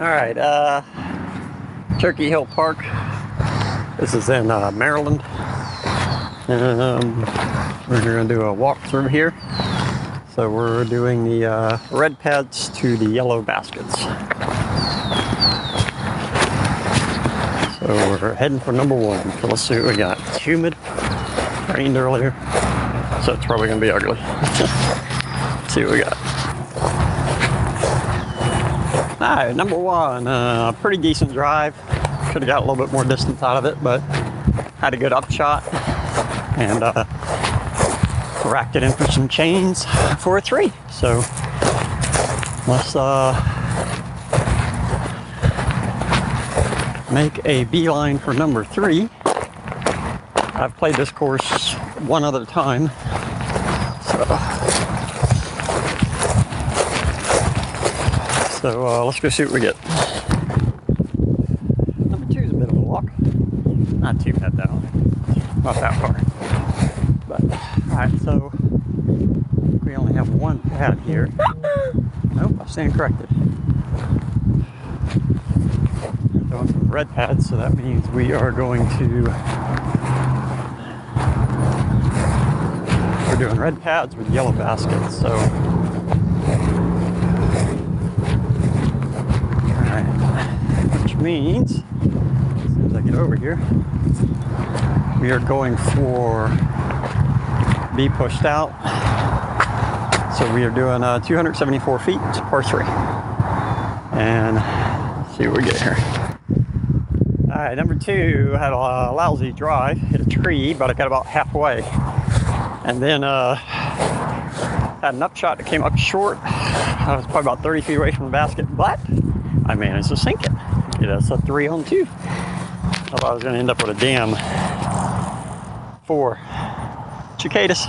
All right, uh, Turkey Hill Park. This is in uh, Maryland. Um, we're going to do a walkthrough here. So we're doing the uh, red pads to the yellow baskets. So we're heading for number one. So let's see what we got. It's humid, rained earlier, so it's probably going to be ugly. see what we got. All right, number one, uh, pretty decent drive. Could have got a little bit more distance out of it, but had a good upshot and uh, racked it in for some chains for a three. So let's uh, make a beeline for number three. I've played this course one other time, so so uh, let's go see what we get. Number two is a bit of a walk, not too bad though, not that far. But all right, so we only have one pad here. Nope, I stand corrected. We're going from red pads, so that means we are going to. We're doing red pads with yellow baskets, so. Alright. Which means, as soon as I get over here, we are going for be pushed out. So we are doing uh, 274 feet, par three. And see what we get here. All right, number two had a lousy drive, hit a tree, but I got about halfway. And then uh, had an upshot that came up short. I was probably about 30 feet away from the basket, but I managed to sink it. Get us a three on two. I Thought I was going to end up with a damn four. Cicadas.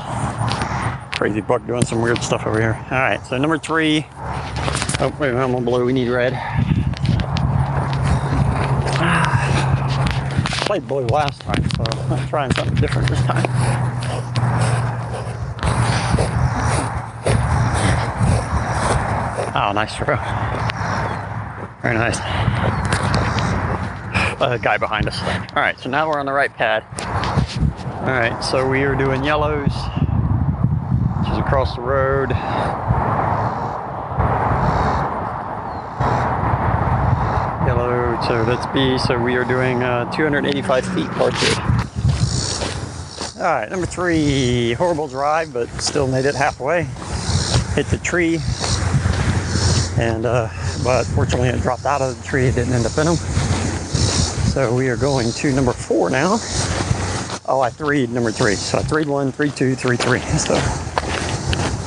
Crazy buck doing some weird stuff over here. All right, so number three. Oh, wait, I'm on blue. We need red. Played blue last time, so I'm trying something different this time. Oh, nice throw. Very nice. A guy behind us. All right, so now we're on the right pad. All right, so we are doing yellows, which is across the road. Yellow, so that's B. So we are doing uh, 285 feet par two. All right, number three, horrible drive, but still made it halfway. Hit the tree, and uh, but fortunately it dropped out of the tree. It didn't end up in them. So we are going to number four now. Oh, I three number three. So I three one, three two, three three. So,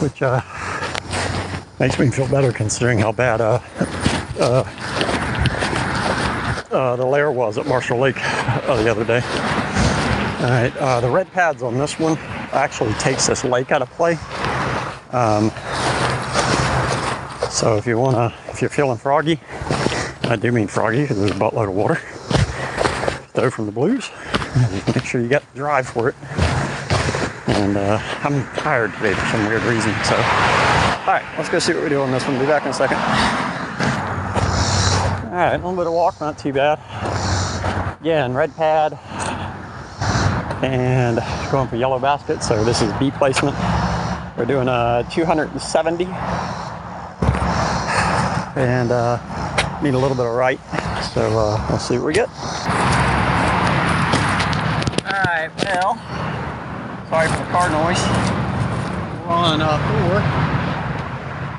which uh, makes me feel better considering how bad uh, uh, uh, the layer was at Marshall Lake uh, the other day. All right, uh, the red pads on this one actually takes this lake out of play. Um, so if you wanna, if you're feeling froggy, I do mean froggy because there's a buttload of water. Throw from the blues. Make sure you got the drive for it. And uh, I'm tired today for some weird reason. So, all right, let's go see what we do on this one. Be back in a second. All right, a little bit of walk, not too bad. Again, red pad, and going for yellow basket. So this is B placement. We're doing a 270, and uh, need a little bit of right. So uh, let's see what we get. All right, well, sorry for the car noise. We're on uh, four.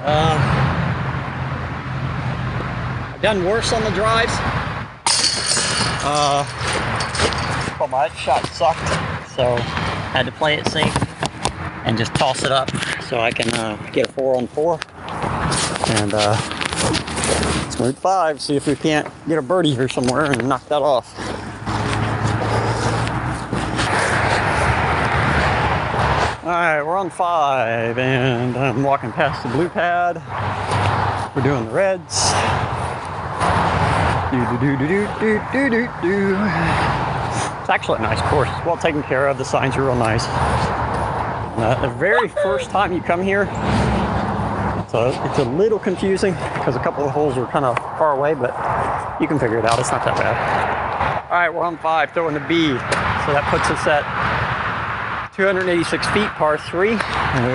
Um, I've done worse on the drives. Uh, but my shot sucked, so had to play it safe and just toss it up so I can uh, get a four on four. And uh, smooth five, see if we can't get a birdie here somewhere and knock that off. All right, we're on five, and I'm walking past the blue pad. We're doing the reds. It's actually a nice course. It's well taken care of. The signs are real nice. Uh, the very first time you come here, So it's a little confusing because a couple of holes are kind of far away, but you can figure it out. It's not that bad. All right, we're on five, throwing the B. So that puts us at 286 feet, par three.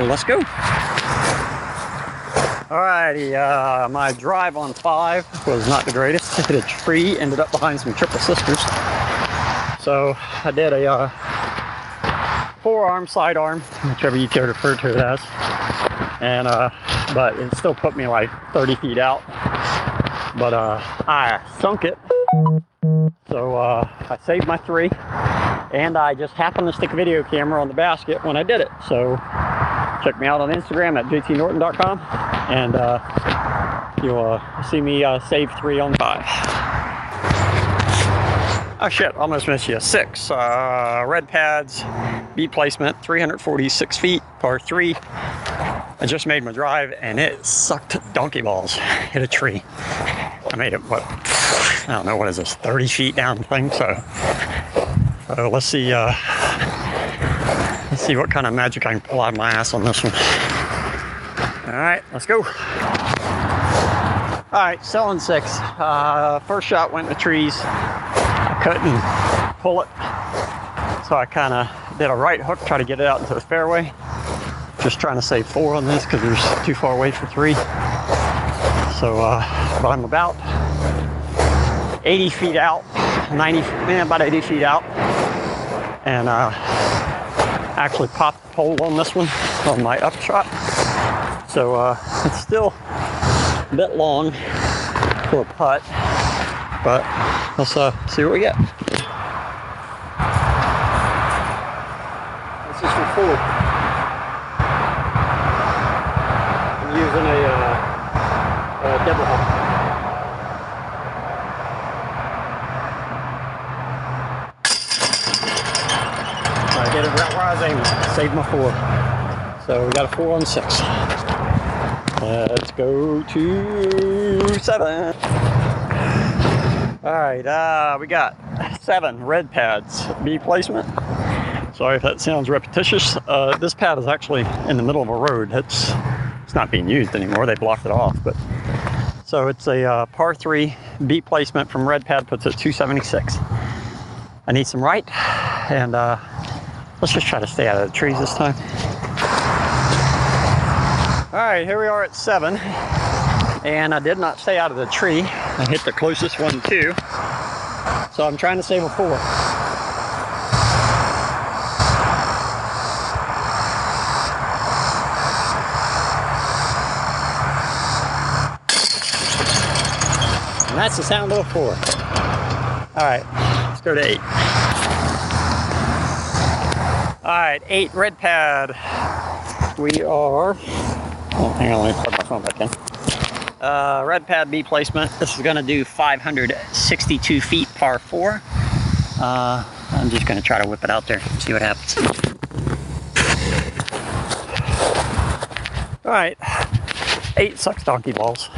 Let's go. Alrighty, uh, my drive on five was not the greatest. Hit a tree, ended up behind some triple sisters. So I did a uh, forearm, sidearm, whichever you care to refer to it as. And uh, but it still put me like 30 feet out. But uh, I sunk it. So uh, I saved my three, and I just happened to stick a video camera on the basket when I did it. So check me out on Instagram at jtnorton.com, and uh, you'll uh, see me uh, save three on five. Oh shit, almost missed you. Six. Uh, red pads, B placement, 346 feet, par three. I just made my drive and it sucked donkey balls. Hit a tree. I made it, what, I don't know, what is this, 30 feet down thing? So, so let's see, uh, let's see what kind of magic I can pull out of my ass on this one. All right, let's go. All right, selling six. Uh, first shot went in the trees. I couldn't pull it. So I kind of did a right hook, try to get it out into the fairway. Just trying to save four on this because there's too far away for three. So, uh, but I'm about 80 feet out, 90, man, about 80 feet out. And uh, actually popped the pole on this one on my upshot. So uh, it's still a bit long for a putt, but let's uh, see what we get. This is for four. I'm using a, uh, a double hump. I get it right where I was aiming. Saved my four. So we got a four on six. Let's go to seven. All right, uh, we got seven red pads, B placement. Sorry if that sounds repetitious. Uh, this pad is actually in the middle of a road. It's it's not being used anymore. They blocked it off, but so it's a uh, par three B placement from red pad puts it 276. I need some right, and uh, let's just try to stay out of the trees this time. All right, here we are at seven. And I did not stay out of the tree. I hit the closest one too. So I'm trying to save a four. And that's the sound of a four. All right, let's go to eight. All right, eight red pad. We are Oh, hang on, let me plug my phone back in. Uh, red pad B placement. This is going to do 562 feet par four. Uh, I'm just going to try to whip it out there, see what happens. All right, eight sucks donkey balls.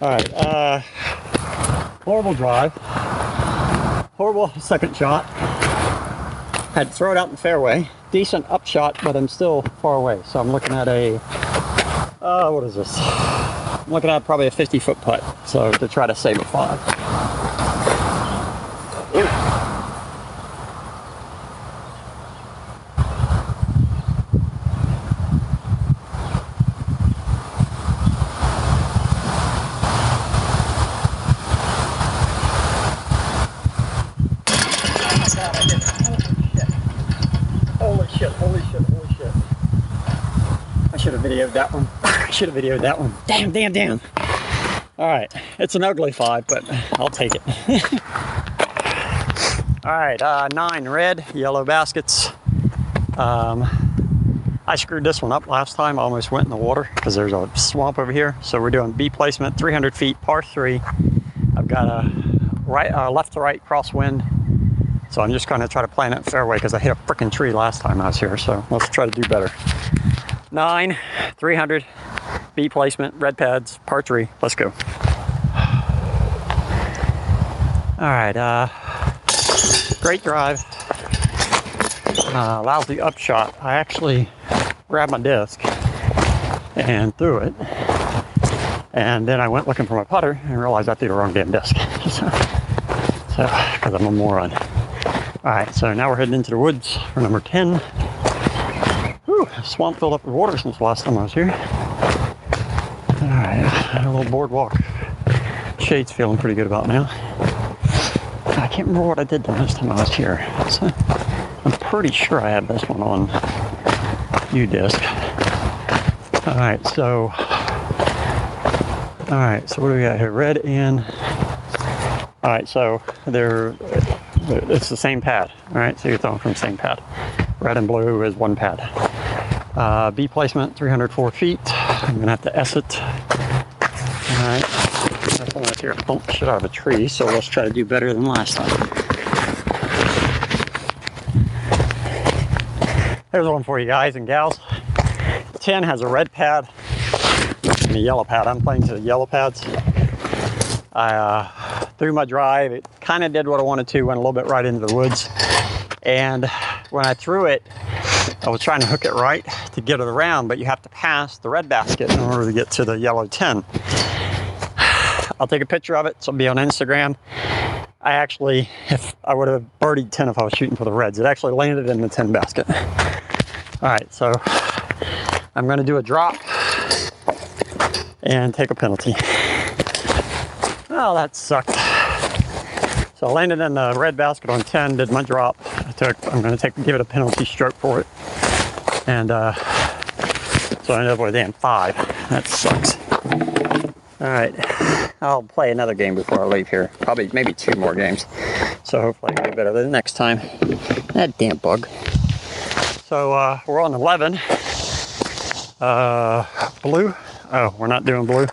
All right, uh, horrible drive, horrible second shot. Had to throw it out in the fairway. Decent upshot, but I'm still far away. So I'm looking at a uh, what is this? I'm looking at probably a 50 foot putt. So to try to save a five. Ooh. Holy shit, holy shit, holy shit. I should have videoed that one. I should have videoed that one. Damn, damn, damn. All right, it's an ugly five, but I'll take it. All right, uh, nine red, yellow baskets. Um, I screwed this one up last time. I almost went in the water because there's a swamp over here. So we're doing B placement, 300 feet, par three. I've got a right, uh, left to right crosswind. So I'm just going to try to plan it fairway because I hit a freaking tree last time I was here. So let's try to do better. Nine, 300, B placement, red pads, par three. Let's go. All right, uh, great drive. Uh, lousy upshot. I actually grabbed my disc and threw it. And then I went looking for my putter and realized I threw the wrong damn disc. so, because I'm a moron. All right, so now we're heading into the woods for number 10. Whew, swamp filled up with water since the last time I was here. A little boardwalk. Shade's feeling pretty good about now. I can't remember what I did the last time I was here. So I'm pretty sure I have this one on UDisc. All right, so all right, so what do we got here? Red and all right, so they're it's the same pad. All right, so you're throwing from the same pad. Red and blue is one pad. Uh, B placement, 304 feet. I'm gonna have to S it. All right, that's that's here. oh, shit out of a tree, so let's try to do better than last time. There's one for you guys and gals. 10 has a red pad and a yellow pad. I'm playing to the yellow pads. I uh, threw my drive. It kind of did what I wanted to, went a little bit right into the woods. And when I threw it, I was trying to hook it right to get it around, but you have to pass the red basket in order to get to the yellow 10. I'll take a picture of it, so it'll be on Instagram. I actually, if I would have birdied 10 if I was shooting for the reds, it actually landed in the 10 basket. All right, so I'm going to do a drop and take a penalty. Oh, that sucked. So I landed in the red basket on 10, did my drop. I took, I'm going to take give it a penalty stroke for it. And uh, so I ended up with a damn five. That sucks. All right, I'll play another game before I leave here. Probably maybe two more games. So hopefully I get better the next time. That damn bug. So uh, we're on 11. Uh, blue. Oh, we're not doing blue.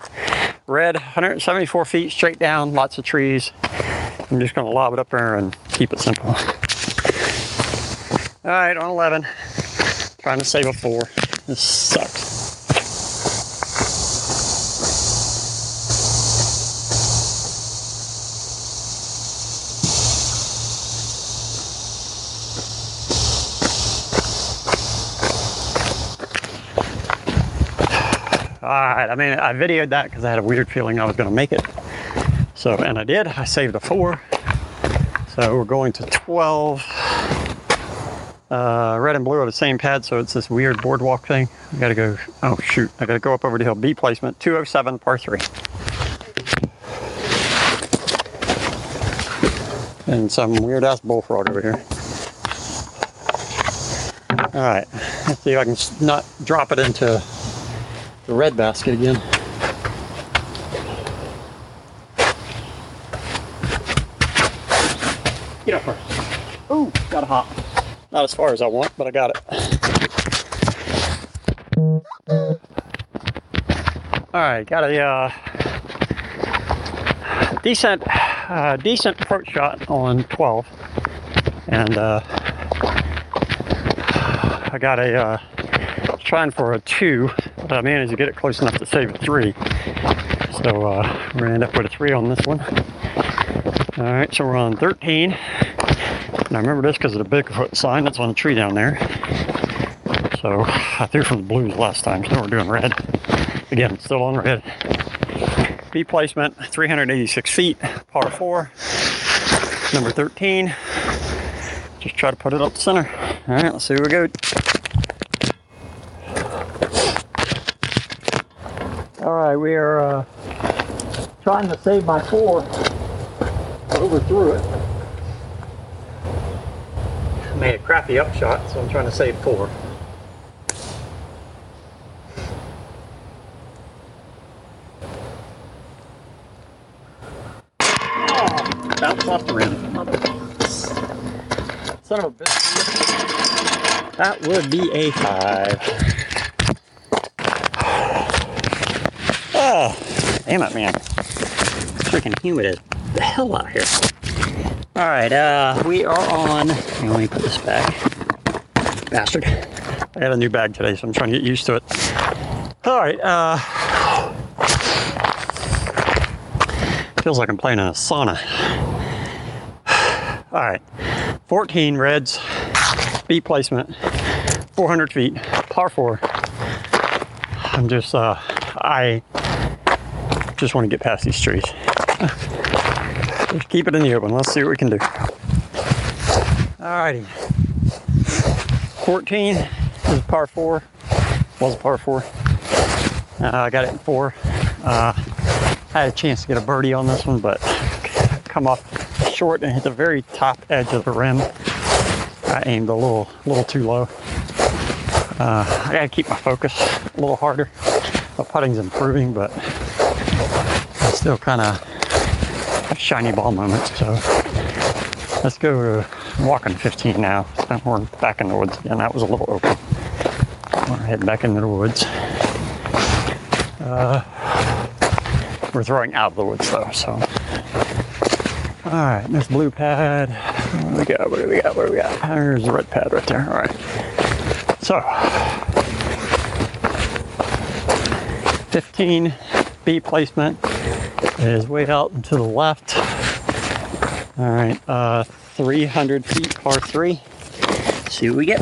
Red, 174 feet straight down, lots of trees. I'm just gonna lob it up there and keep it simple. All right, on 11. Trying to save a four. This sucks. All right, I mean, I videoed that because I had a weird feeling I was going to make it. So, and I did. I saved a four. So we're going to 12. Uh, red and blue are the same pad, so it's this weird boardwalk thing. I gotta go, oh shoot, I gotta go up over the hill. B placement, 207, par three. And some weird ass bullfrog over here. All right, let's see if I can not drop it into the red basket again. Get up first. Ooh, got a hop. Not as far as I want, but I got it. All right, got a uh, decent, uh, decent approach shot on 12, and uh, I got a uh, trying for a two, but I managed to get it close enough to save a three. So uh, we're gonna end up with a three on this one. All right, so we're on 13. And I remember this because of the Bigfoot sign that's on the tree down there. So I threw from the blues last time, so we're doing red. Again, still on red. B placement, 386 feet, par four. Number 13. Just try to put it up the center. All right, let's see where we go. All right, we are uh, trying to save my four. Overthrew it. Made a crappy upshot, so I'm trying to save four. Oh, bounced off the rim. Son of a bitch. That would be a five. Damn it, man. Freaking humid as the hell out here. All right, uh, we are on. Let me put this back. Bastard. I got a new bag today, so I'm trying to get used to it. All right, uh, feels like I'm playing in a sauna. All right, 14 reds, beat placement, 400 feet, par four. I'm just, uh, I just want to get past these trees. keep it in the open. Let's see what we can do. Alrighty. 14 is par four. Was a par four. Uh, I got it in four. Uh, I had a chance to get a birdie on this one, but come off short and hit the very top edge of the rim. I aimed a little, little too low. Uh, I gotta keep my focus a little harder. My putting's improving, but still kind of have shiny ball moment. So let's go walking 15 now. We're back in the woods again. That was a little open. We're heading back into the woods. Uh, we're throwing out of the woods though, so. All right, there's blue pad. What do we got? What do we got? What do we got? There's the red pad right there. All right. So, 15 B placement is way out and to the left. All right, uh, 300 feet par three. See what we get.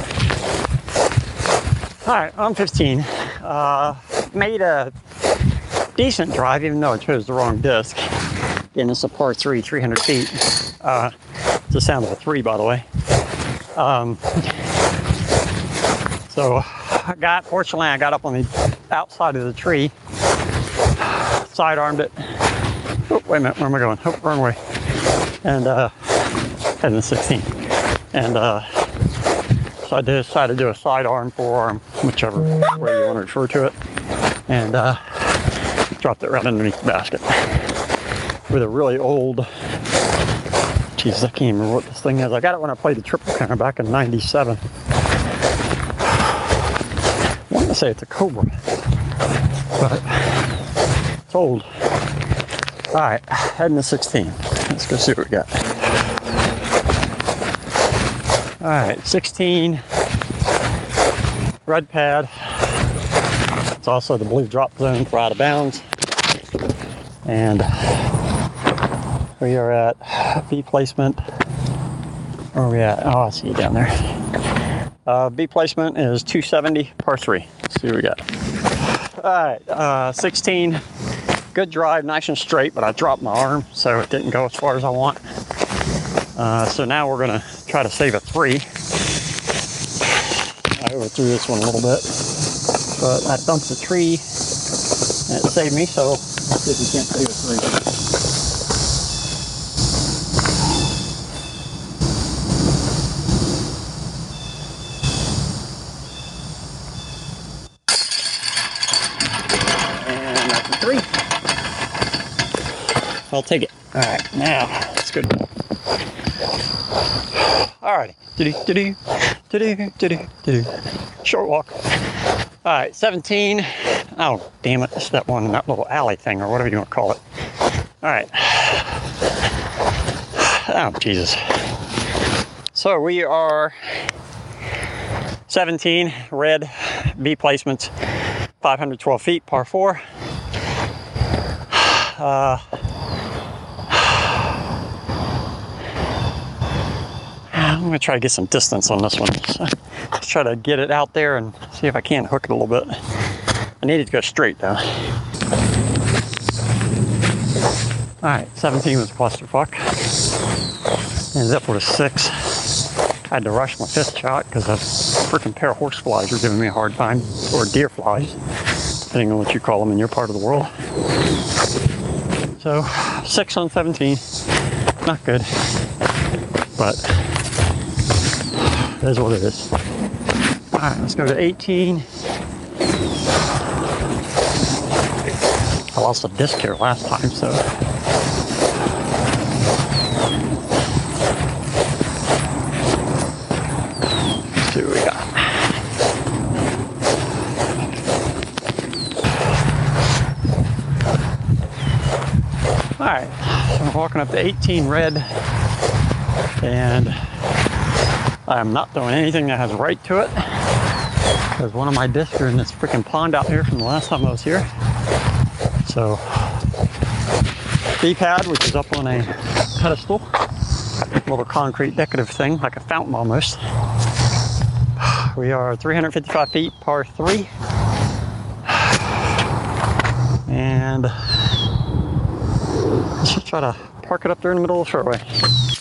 All right, I'm 15. Uh, made a decent drive, even though I chose the wrong disc. And it's a par three, 300 feet. Uh, it's the sound of a three, by the way. Um, so I got, fortunately, I got up on the outside of the tree, side armed it. Oh, wait a minute, where am I going? Oh, wrong way. And uh, heading to 16. And uh, so I decided to do a side arm, forearm, whichever way you want to refer to it. And uh, dropped it right underneath the basket with a really old Jesus, I can't even remember what this thing is. I got it when I played the triple camera back in 97. I want to say it's a Cobra, but it's old. All right, heading to 16. Let's go see what we got. All right, 16, red pad. It's also the blue drop zone for out of bounds. And we are at B placement. Where are we at? Oh, I see you down there. Uh, B placement is 270 par 3. Let's see what we got. All right, uh, 16. Good drive, nice and straight, but I dropped my arm, so it didn't go as far as I want. Uh, so now we're to try to save a three. I overthrew this one a little bit, but I dumped the tree and it saved me, so if we can't save a three. And that's a three. I'll take it. All right, now let's go. All righty. Do do do do do do Short walk. All right, 17. Oh, damn it. It's that one, in that little alley thing or whatever you want to call it. All right. Oh, Jesus. So we are 17, red, B placements, 512 feet, par four. Uh, I'm gonna try to get some distance on this one. Let's try to get it out there and see if I can't hook it a little bit. I need it to go straight though. All right, 17 was a clusterfuck. Ended up with a six. I had to rush my fifth shot because a freaking pair of horse flies were giving me a hard time, or deer flies, depending on what you call them in your part of the world. So, six on 17, not good, but is what it is. All right, let's go to 18. I lost a disc here last time, so. Let's see what we got. All right, so I'm walking up to 18 red, and I'm not doing anything that has right to it because one of my discs are in this freaking pond out here from the last time I was here. So, D-pad, which is up on a pedestal, little concrete decorative thing, like a fountain almost. We are 355 feet, par three. And let's just try to park it up there in the middle of the shortway.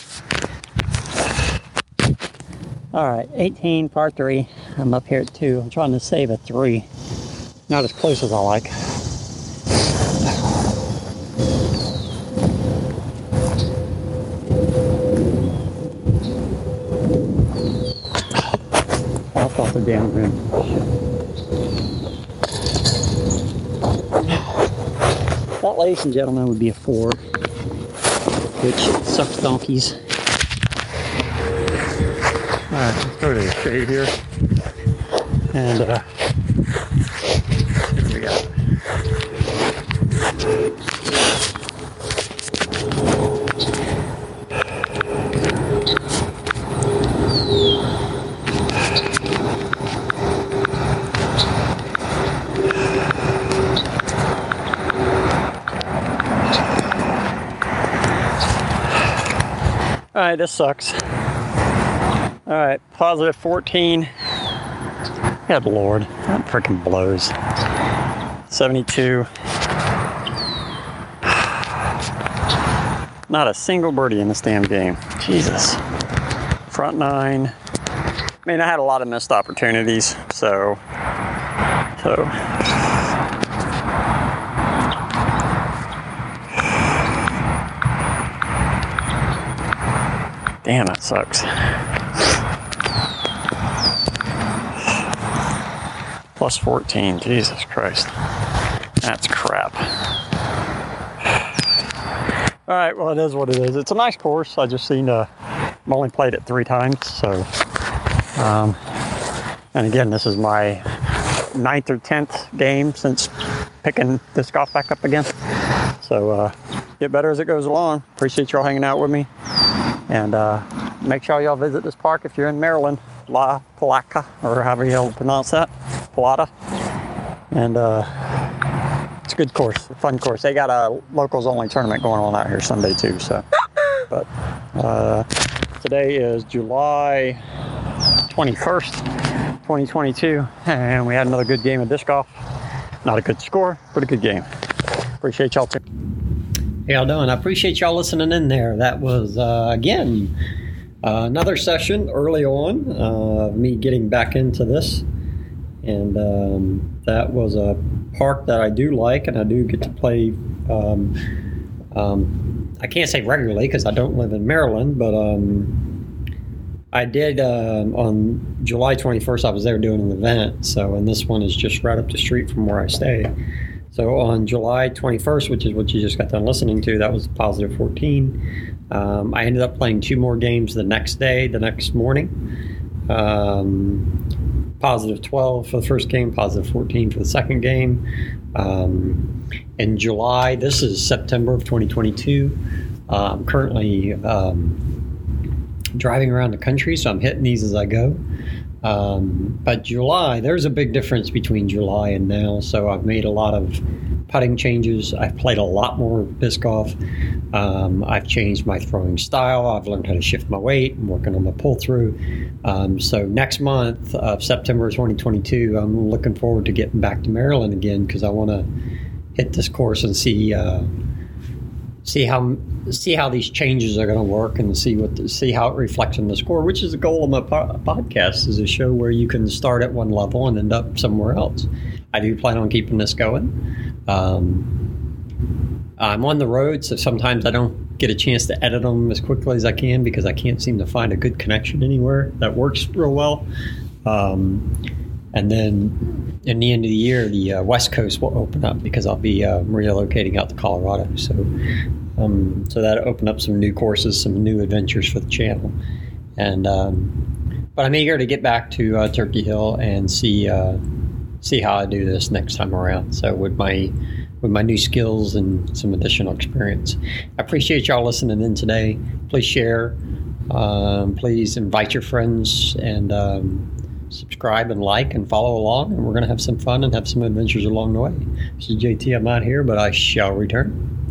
All right, 18, par three. I'm up here at two. I'm trying to save a three. Not as close as I like. Off off the damn rim. That, ladies and gentlemen, would be a four, which sucks donkeys. All right, let's go to the shade here. And, uh, what we got. All right, this sucks. All right, positive 14. Good lord, that freaking blows. 72. Not a single birdie in this damn game. Jesus. Front nine. I mean, I had a lot of missed opportunities, so. So. Damn, that sucks. Plus 14, Jesus Christ. That's crap. All right, well, it is what it is. It's a nice course. I just seen, uh, I've only played it three times, so. Um, and again, this is my ninth or tenth game since picking this golf back up again. So, uh, get better as it goes along. Appreciate y'all hanging out with me. And uh, make sure y'all visit this park if you're in Maryland, La Palaca, or however you'll pronounce that, Palata. And uh, it's a good course, a fun course. They got a locals only tournament going on out here Sunday too. So, but uh, today is July 21st, 2022, and we had another good game of disc golf. Not a good score, but a good game. Appreciate y'all too. How y'all doing? I appreciate y'all listening in there. That was uh, again uh, another session early on, uh, me getting back into this, and um, that was a park that I do like, and I do get to play. Um, um, I can't say regularly because I don't live in Maryland, but um, I did um, on July 21st. I was there doing an event, so and this one is just right up the street from where I stay. So on July 21st, which is what you just got done listening to, that was positive 14. Um, I ended up playing two more games the next day, the next morning. Positive 12 for the first game, positive 14 for the second game. Um, in July, this is September of 2022. Uh, I'm currently um, driving around the country, so I'm hitting these as I go. Um, but July, there's a big difference between July and now. So I've made a lot of putting changes. I've played a lot more disc golf. Um, I've changed my throwing style. I've learned how to shift my weight. I'm working on my pull through. Um, so next month of September 2022, I'm looking forward to getting back to Maryland again because I want to hit this course and see. Uh, see how see how these changes are going to work and see what the, see how it reflects on the score which is the goal of my po- podcast is a show where you can start at one level and end up somewhere else i do plan on keeping this going um, i'm on the road so sometimes i don't get a chance to edit them as quickly as i can because i can't seem to find a good connection anywhere that works real well um, and then in the end of the year, the uh, West Coast will open up because I'll be uh, relocating out to Colorado. So, um, so that open up some new courses, some new adventures for the channel. And um, but I'm eager to get back to uh, Turkey Hill and see uh, see how I do this next time around. So with my with my new skills and some additional experience, I appreciate y'all listening in today. Please share. Um, please invite your friends and um, subscribe and like and follow along, and we're going to have some fun and have some adventures along the way. This is JT. I'm out here, but I shall return.